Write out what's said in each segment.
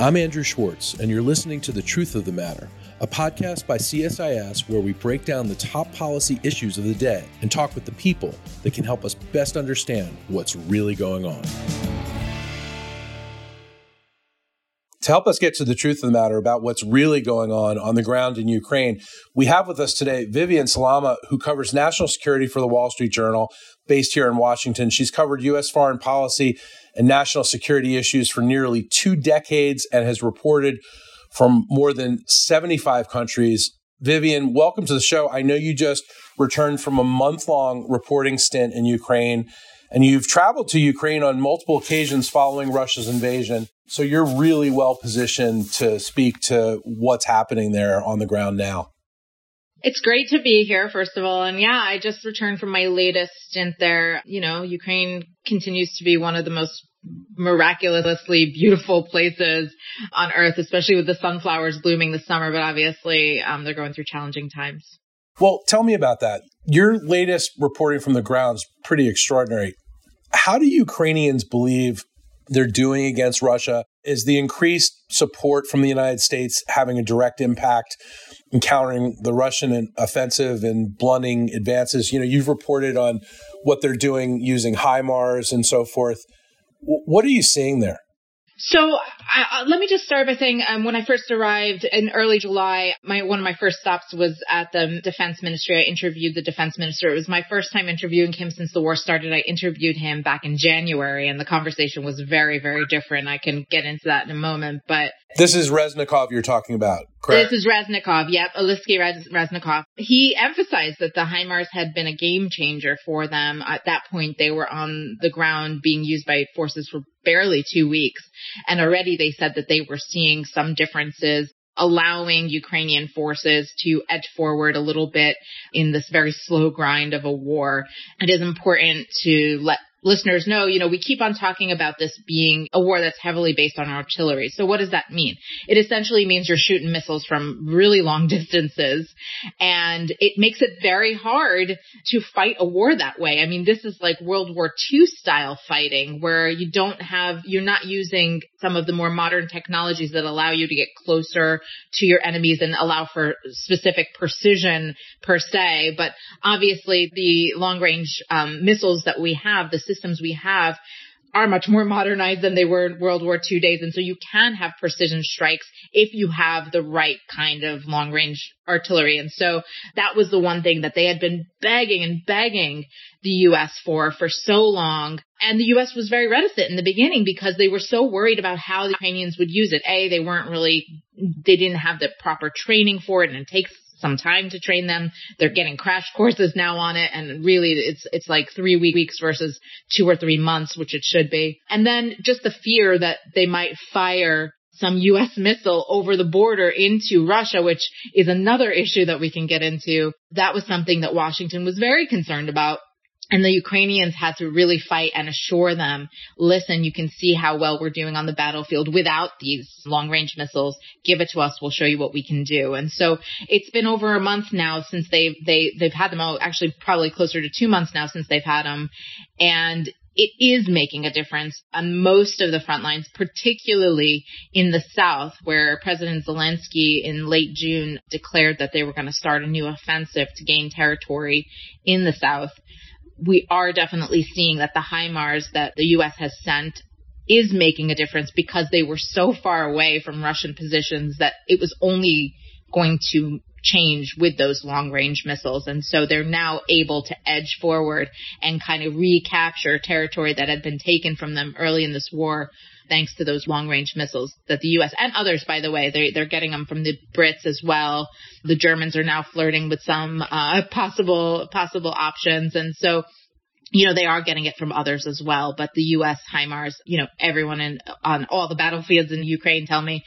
I'm Andrew Schwartz, and you're listening to The Truth of the Matter, a podcast by CSIS where we break down the top policy issues of the day and talk with the people that can help us best understand what's really going on. To help us get to the truth of the matter about what's really going on on the ground in Ukraine, we have with us today Vivian Salama, who covers national security for the Wall Street Journal, based here in Washington. She's covered U.S. foreign policy and national security issues for nearly two decades and has reported from more than 75 countries. Vivian, welcome to the show. I know you just returned from a month long reporting stint in Ukraine, and you've traveled to Ukraine on multiple occasions following Russia's invasion. So you're really well positioned to speak to what's happening there on the ground now. It's great to be here, first of all. And yeah, I just returned from my latest stint there. You know, Ukraine continues to be one of the most miraculously beautiful places on earth, especially with the sunflowers blooming this summer. But obviously, um, they're going through challenging times. Well, tell me about that. Your latest reporting from the ground is pretty extraordinary. How do Ukrainians believe they're doing against Russia? Is the increased support from the United States having a direct impact in countering the Russian offensive and blunting advances? You know, you've reported on what they're doing using HIMARS and so forth. What are you seeing there? So uh, let me just start by saying, um, when I first arrived in early July, my one of my first stops was at the defense ministry. I interviewed the defense minister. It was my first time interviewing him since the war started. I interviewed him back in January, and the conversation was very, very different. I can get into that in a moment, but this is Reznikov you're talking about, correct? This is Reznikov. Yep, Alexei Reznikov. He emphasized that the HIMARS had been a game changer for them. At that point, they were on the ground being used by forces for barely two weeks. And already they said that they were seeing some differences allowing Ukrainian forces to edge forward a little bit in this very slow grind of a war. It is important to let listeners know, you know, we keep on talking about this being a war that's heavily based on artillery. So what does that mean? It essentially means you're shooting missiles from really long distances and it makes it very hard to fight a war that way. I mean, this is like World War II style fighting where you don't have, you're not using some of the more modern technologies that allow you to get closer to your enemies and allow for specific precision per se. But obviously the long range um, missiles that we have, the systems we have are much more modernized than they were in World War II days. And so you can have precision strikes if you have the right kind of long range artillery. And so that was the one thing that they had been begging and begging the U.S. for for so long. And the U.S. was very reticent in the beginning because they were so worried about how the Ukrainians would use it. A, they weren't really, they didn't have the proper training for it and it takes some time to train them. They're getting crash courses now on it. And really it's, it's like three weeks versus two or three months, which it should be. And then just the fear that they might fire some U.S. missile over the border into Russia, which is another issue that we can get into. That was something that Washington was very concerned about and the Ukrainians had to really fight and assure them, listen, you can see how well we're doing on the battlefield without these long range missiles. Give it to us. We'll show you what we can do. And so it's been over a month now since they've, they, they've had them out, actually probably closer to two months now since they've had them. And it is making a difference on most of the front lines, particularly in the South, where President Zelensky in late June declared that they were going to start a new offensive to gain territory in the South we are definitely seeing that the HIMARS that the U.S. has sent is making a difference because they were so far away from Russian positions that it was only going to change with those long range missiles. And so they're now able to edge forward and kind of recapture territory that had been taken from them early in this war thanks to those long range missiles that the U.S. and others, by the way, they, they're getting them from the Brits as well. The Germans are now flirting with some uh, possible possible options, and so you know, they are getting it from others as well, but the U.S. HIMARS, you know, everyone in, on all the battlefields in Ukraine tell me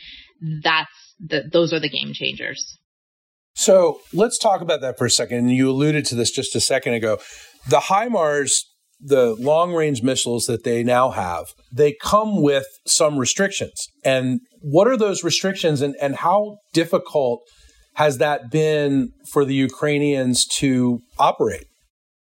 that's the, those are the game changers. So let's talk about that for a second. You alluded to this just a second ago. The HIMARS the long range missiles that they now have, they come with some restrictions. And what are those restrictions and, and how difficult has that been for the Ukrainians to operate?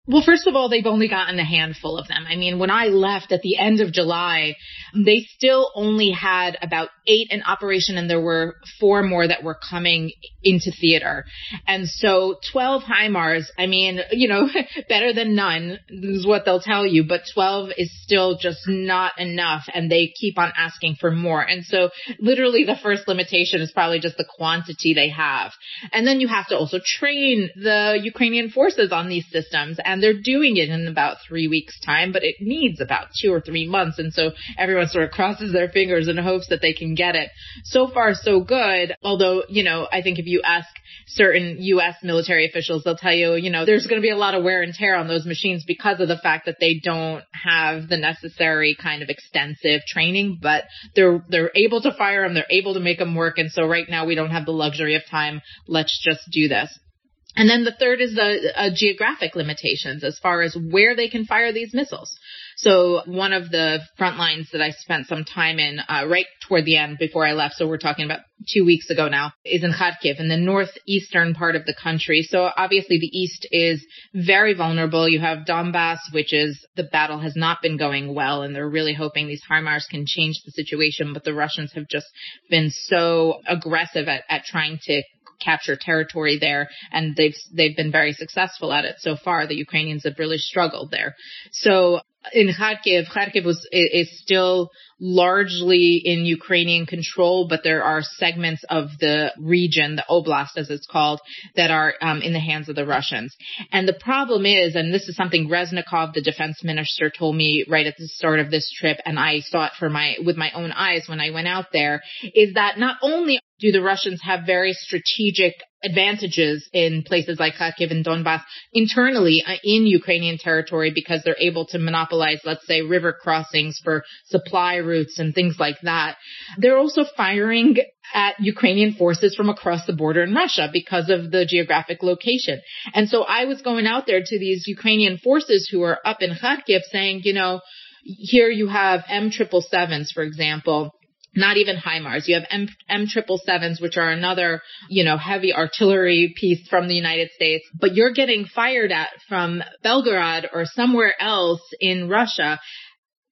Well, first of all, they've only gotten a handful of them. I mean, when I left at the end of July, they still only had about eight in operation and there were four more that were coming into theater. And so 12 HIMARS, I mean, you know, better than none is what they'll tell you, but 12 is still just not enough and they keep on asking for more. And so literally the first limitation is probably just the quantity they have. And then you have to also train the Ukrainian forces on these systems and they're doing it in about three weeks time, but it needs about two or three months. And so everyone sort of crosses their fingers and hopes that they can get it. So far, so good. Although, you know, I think if you ask certain U.S. military officials, they'll tell you, you know, there's going to be a lot of wear and tear on those machines because of the fact that they don't have the necessary kind of extensive training, but they're, they're able to fire them. They're able to make them work. And so right now we don't have the luxury of time. Let's just do this. And then the third is the uh, geographic limitations as far as where they can fire these missiles. So one of the front lines that I spent some time in uh, right toward the end before I left, so we're talking about two weeks ago now, is in Kharkiv in the northeastern part of the country. So obviously the east is very vulnerable. You have Donbass, which is the battle has not been going well, and they're really hoping these HIMARS can change the situation. But the Russians have just been so aggressive at, at trying to capture territory there, and they've they've been very successful at it so far. The Ukrainians have really struggled there. So in Kharkiv, Kharkiv was is still largely in Ukrainian control, but there are segments of the region, the oblast as it's called, that are um, in the hands of the Russians. And the problem is, and this is something Reznikov, the defense minister, told me right at the start of this trip, and I saw it for my with my own eyes when I went out there, is that not only do the Russians have very strategic advantages in places like Kharkiv and Donbass internally uh, in Ukrainian territory because they're able to monopolize, let's say, river crossings for supply routes and things like that. They're also firing at Ukrainian forces from across the border in Russia because of the geographic location. And so I was going out there to these Ukrainian forces who are up in Kharkiv saying, you know, here you have M triple sevens, for example, not even HIMARS. You have M triple sevens, which are another, you know, heavy artillery piece from the United States, but you're getting fired at from Belgorod or somewhere else in Russia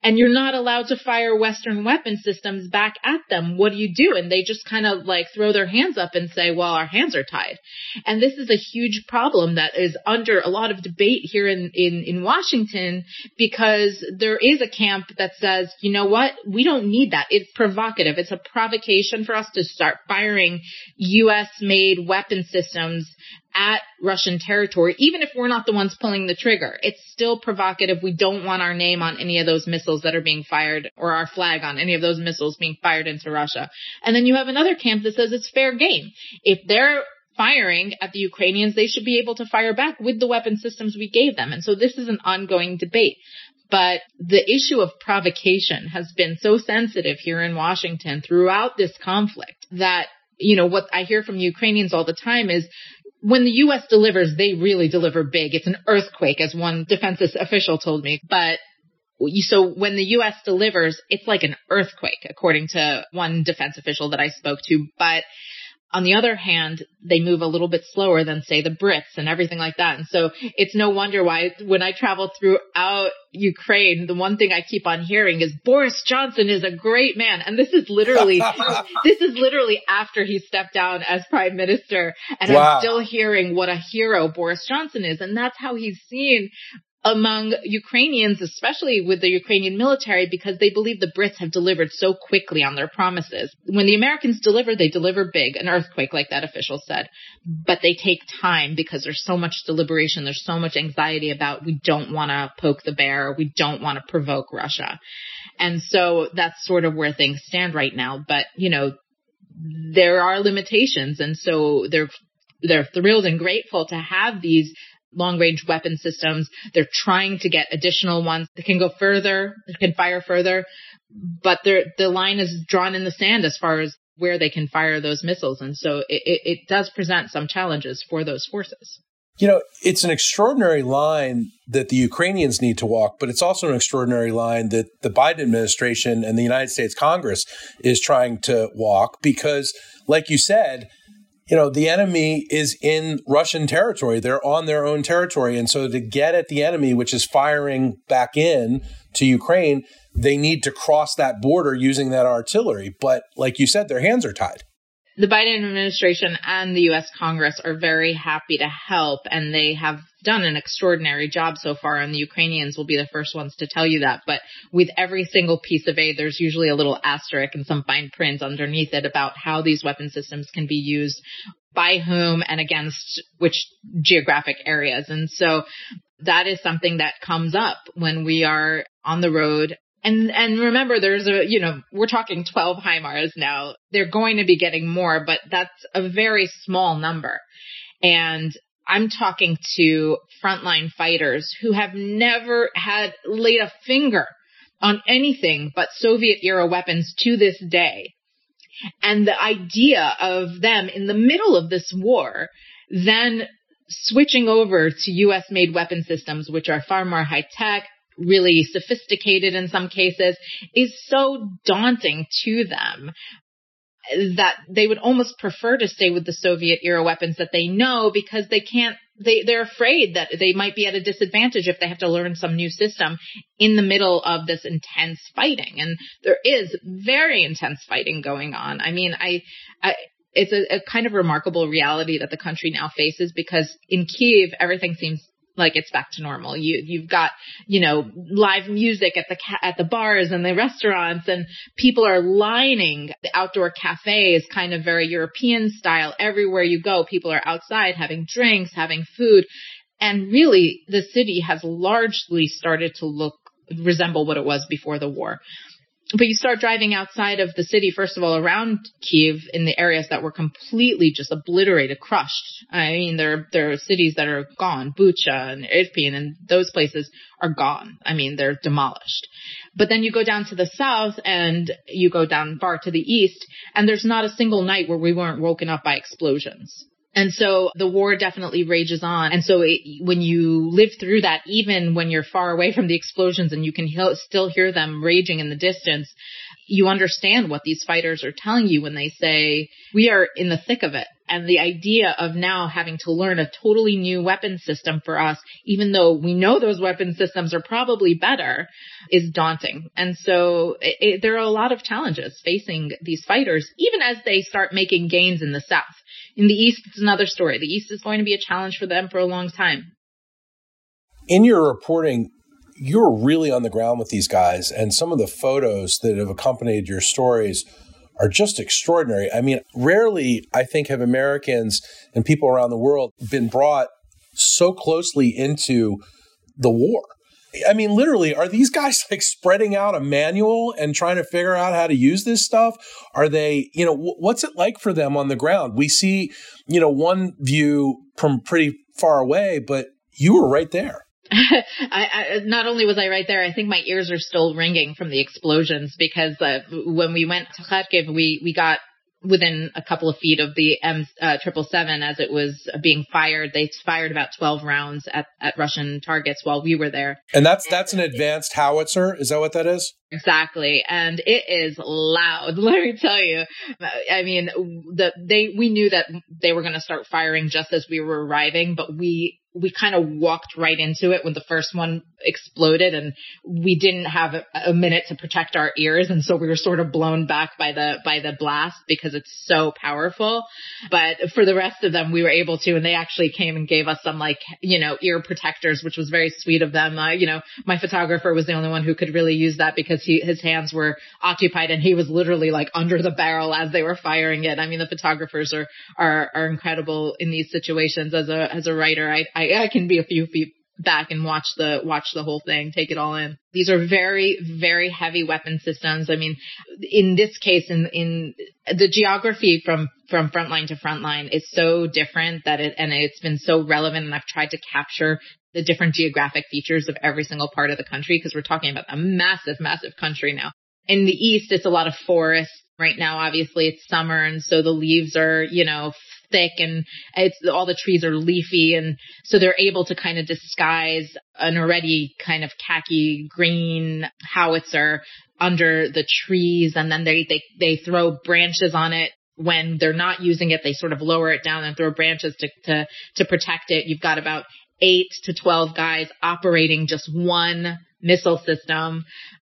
and you're not allowed to fire Western weapon systems back at them. What do you do? And they just kind of like throw their hands up and say, well, our hands are tied. And this is a huge problem that is under a lot of debate here in, in, in Washington because there is a camp that says, you know what? We don't need that. It's provocative. It's a provocation for us to start firing U.S. made weapon systems at Russian territory, even if we're not the ones pulling the trigger. It's still provocative. We don't want our name on any of those missiles that are being fired or our flag on any of those missiles being fired into Russia. And then you have another camp that says it's fair game. If they're firing at the Ukrainians, they should be able to fire back with the weapon systems we gave them. And so this is an ongoing debate. But the issue of provocation has been so sensitive here in Washington throughout this conflict that you know, what I hear from Ukrainians all the time is when the U.S. delivers, they really deliver big. It's an earthquake, as one defense official told me. But so when the U.S. delivers, it's like an earthquake, according to one defense official that I spoke to. But on the other hand, they move a little bit slower than say the Brits and everything like that. And so it's no wonder why when I travel throughout Ukraine, the one thing I keep on hearing is Boris Johnson is a great man. And this is literally, this is literally after he stepped down as prime minister. And wow. I'm still hearing what a hero Boris Johnson is. And that's how he's seen among Ukrainians, especially with the Ukrainian military, because they believe the Brits have delivered so quickly on their promises. When the Americans deliver, they deliver big, an earthquake, like that official said. But they take time because there's so much deliberation, there's so much anxiety about we don't want to poke the bear, we don't want to provoke Russia. And so that's sort of where things stand right now. But, you know, there are limitations. And so they're they're thrilled and grateful to have these long range weapon systems. They're trying to get additional ones that can go further, that can fire further, but the line is drawn in the sand as far as where they can fire those missiles. And so it, it, it does present some challenges for those forces. You know, it's an extraordinary line that the Ukrainians need to walk, but it's also an extraordinary line that the Biden administration and the United States Congress is trying to walk because, like you said, you know, the enemy is in Russian territory. They're on their own territory. And so to get at the enemy, which is firing back in to Ukraine, they need to cross that border using that artillery. But like you said, their hands are tied the Biden administration and the U.S. Congress are very happy to help, and they have done an extraordinary job so far, and the Ukrainians will be the first ones to tell you that. But with every single piece of aid, there's usually a little asterisk and some fine print underneath it about how these weapon systems can be used by whom and against which geographic areas. And so that is something that comes up when we are on the road and and remember, there's a you know we're talking 12 HIMARS now. They're going to be getting more, but that's a very small number. And I'm talking to frontline fighters who have never had laid a finger on anything but Soviet era weapons to this day. And the idea of them in the middle of this war then switching over to US made weapon systems, which are far more high tech, really sophisticated in some cases is so daunting to them that they would almost prefer to stay with the Soviet era weapons that they know because they can't they they're afraid that they might be at a disadvantage if they have to learn some new system in the middle of this intense fighting. And there is very intense fighting going on. I mean i i it's a, a kind of remarkable reality that the country now faces because in Kiev everything seems like it's back to normal. You you've got you know live music at the ca- at the bars and the restaurants, and people are lining the outdoor cafes, kind of very European style. Everywhere you go, people are outside having drinks, having food, and really the city has largely started to look resemble what it was before the war but you start driving outside of the city, first of all, around Kiev in the areas that were completely just obliterated, crushed. I mean, there, there are cities that are gone. Bucha and Irpin and those places are gone. I mean, they're demolished. But then you go down to the south and you go down far to the east and there's not a single night where we weren't woken up by explosions. And so the war definitely rages on. And so it, when you live through that, even when you're far away from the explosions and you can he- still hear them raging in the distance, you understand what these fighters are telling you when they say, we are in the thick of it. And the idea of now having to learn a totally new weapon system for us, even though we know those weapon systems are probably better, is daunting. And so it, it, there are a lot of challenges facing these fighters, even as they start making gains in the South. In the East, it's another story. The East is going to be a challenge for them for a long time. In your reporting, you're really on the ground with these guys, and some of the photos that have accompanied your stories are just extraordinary. I mean, rarely, I think, have Americans and people around the world been brought so closely into the war. I mean, literally, are these guys like spreading out a manual and trying to figure out how to use this stuff? Are they, you know, what's it like for them on the ground? We see, you know, one view from pretty far away, but you were right there. I, I, not only was I right there, I think my ears are still ringing from the explosions because uh, when we went to Kharkiv, we we got within a couple of feet of the M uh, triple seven as it was being fired. They fired about twelve rounds at, at Russian targets while we were there. And that's that's an advanced howitzer. Is that what that is? Exactly, and it is loud. Let me tell you. I mean, the they we knew that they were going to start firing just as we were arriving, but we we kind of walked right into it when the first one exploded and we didn't have a, a, minute to protect our ears. And so we were sort of blown back by the by the blast because it's so powerful. But for the rest of them we were able to and they actually came and gave us some like you know ear protectors which was very sweet of them. Uh, you know my photographer was the only one who could really use that because he his hands were occupied and he was literally like under the barrel as they were firing it. I mean the photographers are are are incredible in these situations. As a as a writer i, I I, can be a few feet back and watch the watch the whole thing, take it all in. These are very very heavy weapon systems. I mean, in this case, in in the geography from from frontline to frontline is so different that it and it's been so relevant, and I've tried to capture the different geographic features of every single part of the country because we're talking about a massive massive country now. In the east, it's a lot of forest. Right now, obviously, it's summer, and so the leaves are, you know, thick and it's all the trees are leafy and so they're able to kind of disguise an already kind of khaki green howitzer under the trees and then they they they throw branches on it when they're not using it, they sort of lower it down and throw branches to, to, to protect it. You've got about eight to 12 guys operating just one missile system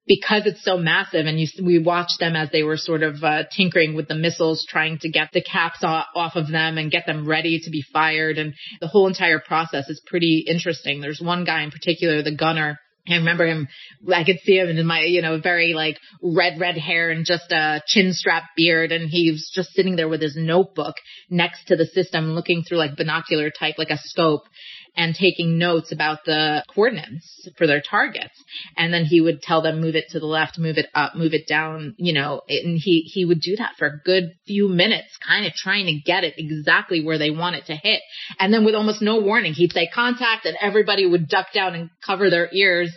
because it's so massive and you, we watched them as they were sort of uh, tinkering with the missiles, trying to get the caps off of them and get them ready to be fired. And the whole entire process is pretty interesting. There's one guy in particular, the gunner, I remember him, I could see him in my, you know, very like red, red hair and just a chin strap beard. And he was just sitting there with his notebook next to the system, looking through like binocular type, like a scope and taking notes about the coordinates for their targets. And then he would tell them, move it to the left, move it up, move it down, you know, and he, he would do that for a good few minutes, kind of trying to get it exactly where they want it to hit. And then with almost no warning, he'd say contact and everybody would duck down and cover their ears.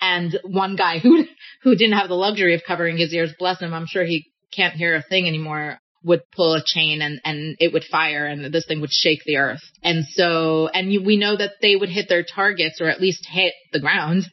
And one guy who, who didn't have the luxury of covering his ears, bless him, I'm sure he can't hear a thing anymore would pull a chain and, and it would fire and this thing would shake the earth. And so, and you, we know that they would hit their targets or at least hit the ground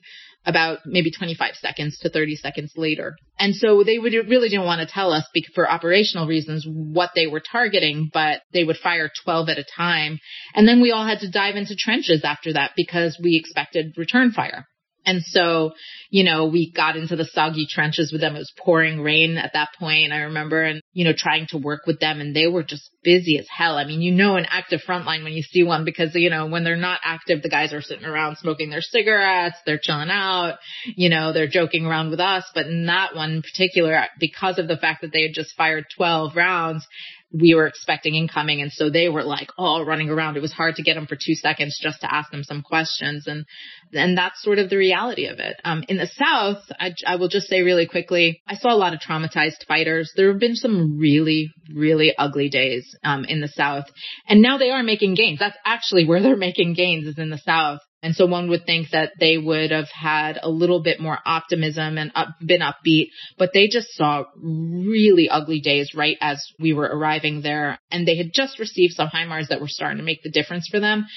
about maybe 25 seconds to 30 seconds later. And so they would really didn't want to tell us for operational reasons what they were targeting, but they would fire 12 at a time. And then we all had to dive into trenches after that because we expected return fire. And so, you know, we got into the soggy trenches with them. It was pouring rain at that point, I remember, and, you know, trying to work with them and they were just busy as hell. I mean, you know, an active frontline when you see one because, you know, when they're not active, the guys are sitting around smoking their cigarettes, they're chilling out, you know, they're joking around with us. But in that one in particular, because of the fact that they had just fired 12 rounds, we were expecting incoming. And so they were like all running around. It was hard to get them for two seconds just to ask them some questions. And, and that's sort of the reality of it. Um, in the South, I, I will just say really quickly, I saw a lot of traumatized fighters. There have been some really, really ugly days, um, in the South. And now they are making gains. That's actually where they're making gains is in the South. And so one would think that they would have had a little bit more optimism and up, been upbeat, but they just saw really ugly days right as we were arriving there. And they had just received some HIMARS that were starting to make the difference for them.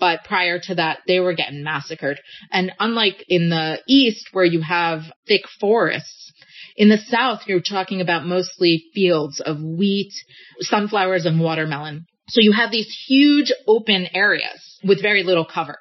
But prior to that, they were getting massacred. And unlike in the East where you have thick forests, in the South, you're talking about mostly fields of wheat, sunflowers, and watermelon. So you have these huge open areas with very little cover.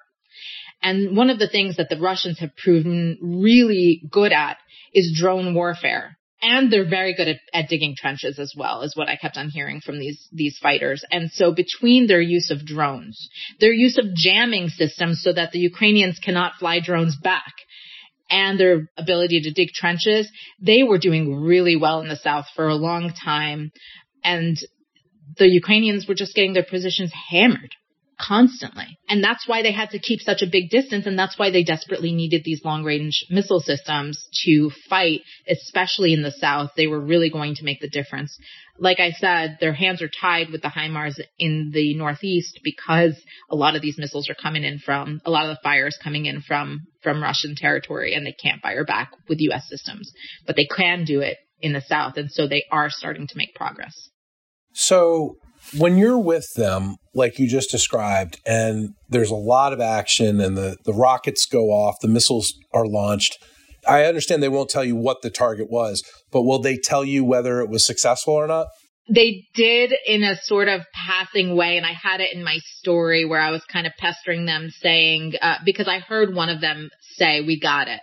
And one of the things that the Russians have proven really good at is drone warfare. And they're very good at, at, digging trenches as well, is what I kept on hearing from these, these fighters. And so between their use of drones, their use of jamming systems so that the Ukrainians cannot fly drones back, and their ability to dig trenches, they were doing really well in the South for a long time. And the Ukrainians were just getting their positions hammered constantly. And that's why they had to keep such a big distance. And that's why they desperately needed these long range missile systems to fight, especially in the South. They were really going to make the difference. Like I said, their hands are tied with the HIMARS in the Northeast because a lot of these missiles are coming in from, a lot of the fires coming in from, from Russian territory and they can't fire back with U.S. systems, but they can do it in the South. And so they are starting to make progress. So when you're with them, like you just described, and there's a lot of action and the, the rockets go off, the missiles are launched. I understand they won't tell you what the target was, but will they tell you whether it was successful or not? They did in a sort of passing way, and I had it in my story where I was kind of pestering them saying, uh, because I heard one of them say, we got it.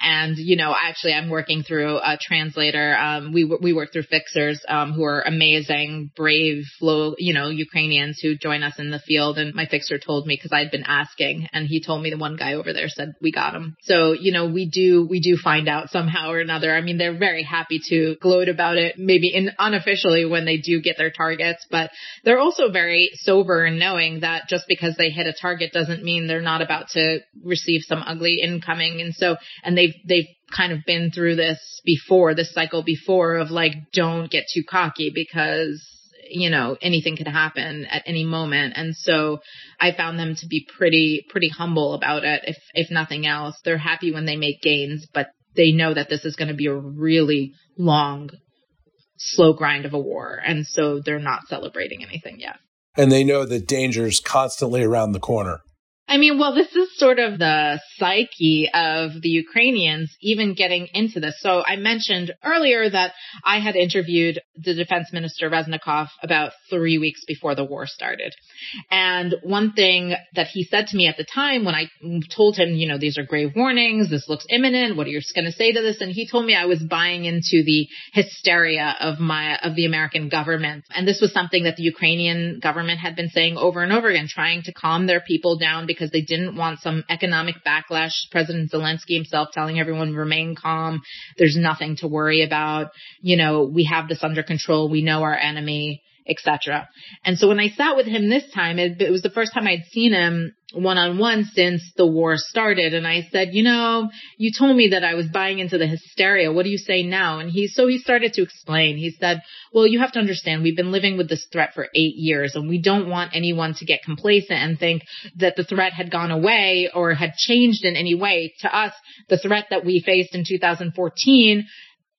And, you know, actually I'm working through a translator. Um, we, we work through fixers, um, who are amazing, brave, low, you know, Ukrainians who join us in the field. And my fixer told me because I'd been asking and he told me the one guy over there said, we got him. So, you know, we do, we do find out somehow or another. I mean, they're very happy to gloat about it, maybe in unofficially when they do get their targets, but they're also very sober in knowing that just because they hit a target doesn't mean they're not about to receive some ugly incoming. And so, and they've they've kind of been through this before, this cycle before of like don't get too cocky because you know anything could happen at any moment. And so i found them to be pretty pretty humble about it if if nothing else. They're happy when they make gains but they know that this is going to be a really long slow grind of a war and so they're not celebrating anything yet. And they know that danger's constantly around the corner I mean, well, this is sort of the psyche of the Ukrainians even getting into this. So I mentioned earlier that I had interviewed the defense minister Reznikov about three weeks before the war started. And one thing that he said to me at the time when I told him, you know, these are grave warnings, this looks imminent, what are you going to say to this? And he told me I was buying into the hysteria of my, of the American government. And this was something that the Ukrainian government had been saying over and over again, trying to calm their people down because because they didn't want some economic backlash. President Zelensky himself telling everyone remain calm. There's nothing to worry about. You know, we have this under control. We know our enemy etc. And so when I sat with him this time, it, it was the first time I'd seen him one on one since the war started. And I said, you know, you told me that I was buying into the hysteria. What do you say now? And he, so he started to explain. He said, well, you have to understand we've been living with this threat for eight years and we don't want anyone to get complacent and think that the threat had gone away or had changed in any way. To us, the threat that we faced in 2014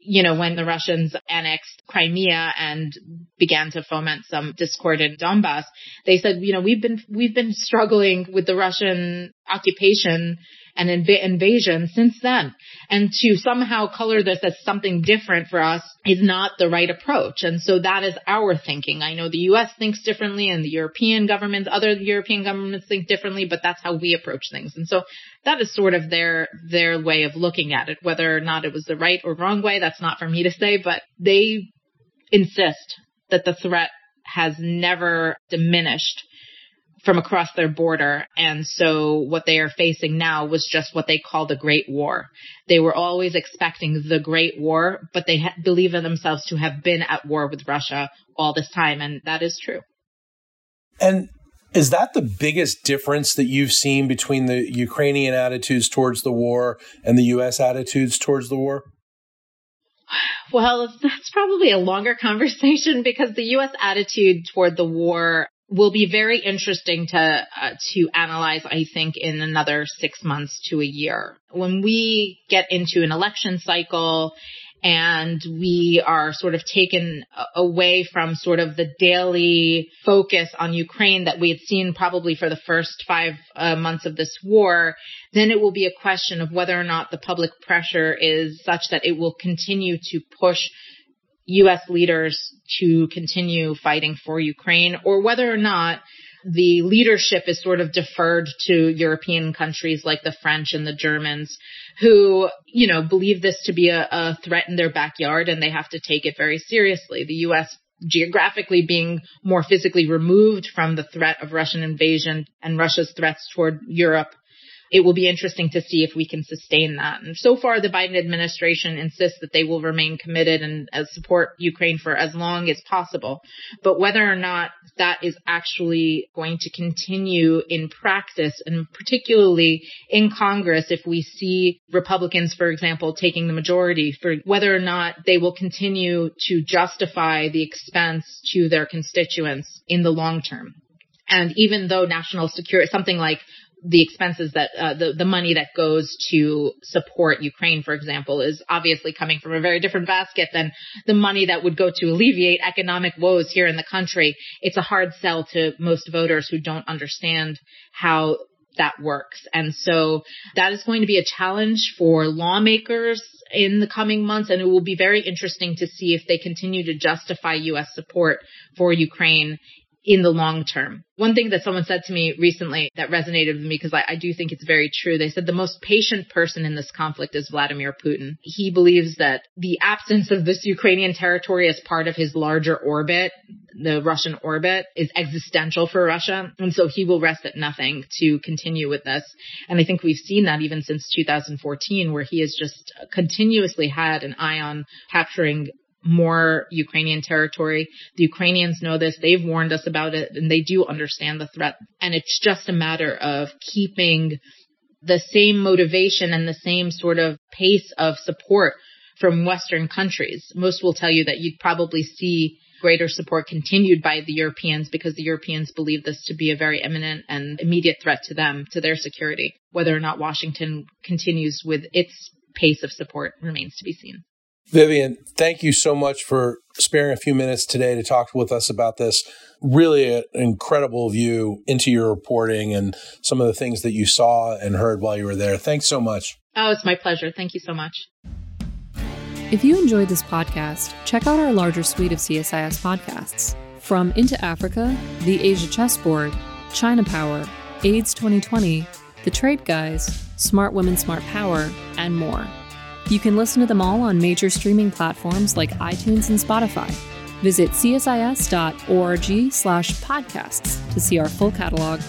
you know, when the Russians annexed Crimea and began to foment some discord in Donbass, they said, you know, we've been, we've been struggling with the Russian occupation and inv- invasion since then. And to somehow color this as something different for us is not the right approach. And so that is our thinking. I know the US thinks differently and the European governments, other European governments think differently, but that's how we approach things. And so that is sort of their, their way of looking at it. Whether or not it was the right or wrong way, that's not for me to say, but they insist that the threat has never diminished from across their border. And so what they are facing now was just what they call the Great War. They were always expecting the Great War, but they ha- believe in themselves to have been at war with Russia all this time. And that is true. And is that the biggest difference that you've seen between the Ukrainian attitudes towards the war and the U.S. attitudes towards the war? Well, that's probably a longer conversation because the U.S. attitude toward the war will be very interesting to uh, to analyze I think in another 6 months to a year. When we get into an election cycle and we are sort of taken away from sort of the daily focus on Ukraine that we had seen probably for the first five uh, months of this war, then it will be a question of whether or not the public pressure is such that it will continue to push U.S. leaders to continue fighting for Ukraine or whether or not the leadership is sort of deferred to European countries like the French and the Germans who, you know, believe this to be a, a threat in their backyard and they have to take it very seriously. The U.S geographically being more physically removed from the threat of Russian invasion and Russia's threats toward Europe it will be interesting to see if we can sustain that. And so far, the Biden administration insists that they will remain committed and uh, support Ukraine for as long as possible. But whether or not that is actually going to continue in practice, and particularly in Congress, if we see Republicans, for example, taking the majority, for whether or not they will continue to justify the expense to their constituents in the long term. And even though national security, something like the expenses that uh, the the money that goes to support Ukraine, for example, is obviously coming from a very different basket than the money that would go to alleviate economic woes here in the country. It's a hard sell to most voters who don't understand how that works. And so that is going to be a challenge for lawmakers in the coming months. And it will be very interesting to see if they continue to justify U.S. support for Ukraine in the long term. One thing that someone said to me recently that resonated with me because I, I, do think it's very true. They said the most patient person in this conflict is Vladimir Putin. He believes that the absence of this Ukrainian territory as part of his larger orbit, the Russian orbit, is existential for Russia. And so he will rest at nothing to continue with this. And I think we've seen that even since 2014 where he has just continuously had an eye on capturing more Ukrainian territory. The Ukrainians know this. They've warned us about it and they do understand the threat. And it's just a matter of keeping the same motivation and the same sort of pace of support from Western countries. Most will tell you that you'd probably see greater support continued by the Europeans because the Europeans believe this to be a very imminent and immediate threat to them, to their security. Whether or not Washington continues with its pace of support remains to be seen. Vivian, thank you so much for sparing a few minutes today to talk with us about this. Really an incredible view into your reporting and some of the things that you saw and heard while you were there. Thanks so much. Oh, it's my pleasure. Thank you so much. If you enjoyed this podcast, check out our larger suite of CSIS podcasts. From Into Africa, The Asia Chessboard, China Power, AIDS 2020, The Trade Guys, Smart Women, Smart Power, and more. You can listen to them all on major streaming platforms like iTunes and Spotify. Visit csis.org slash podcasts to see our full catalog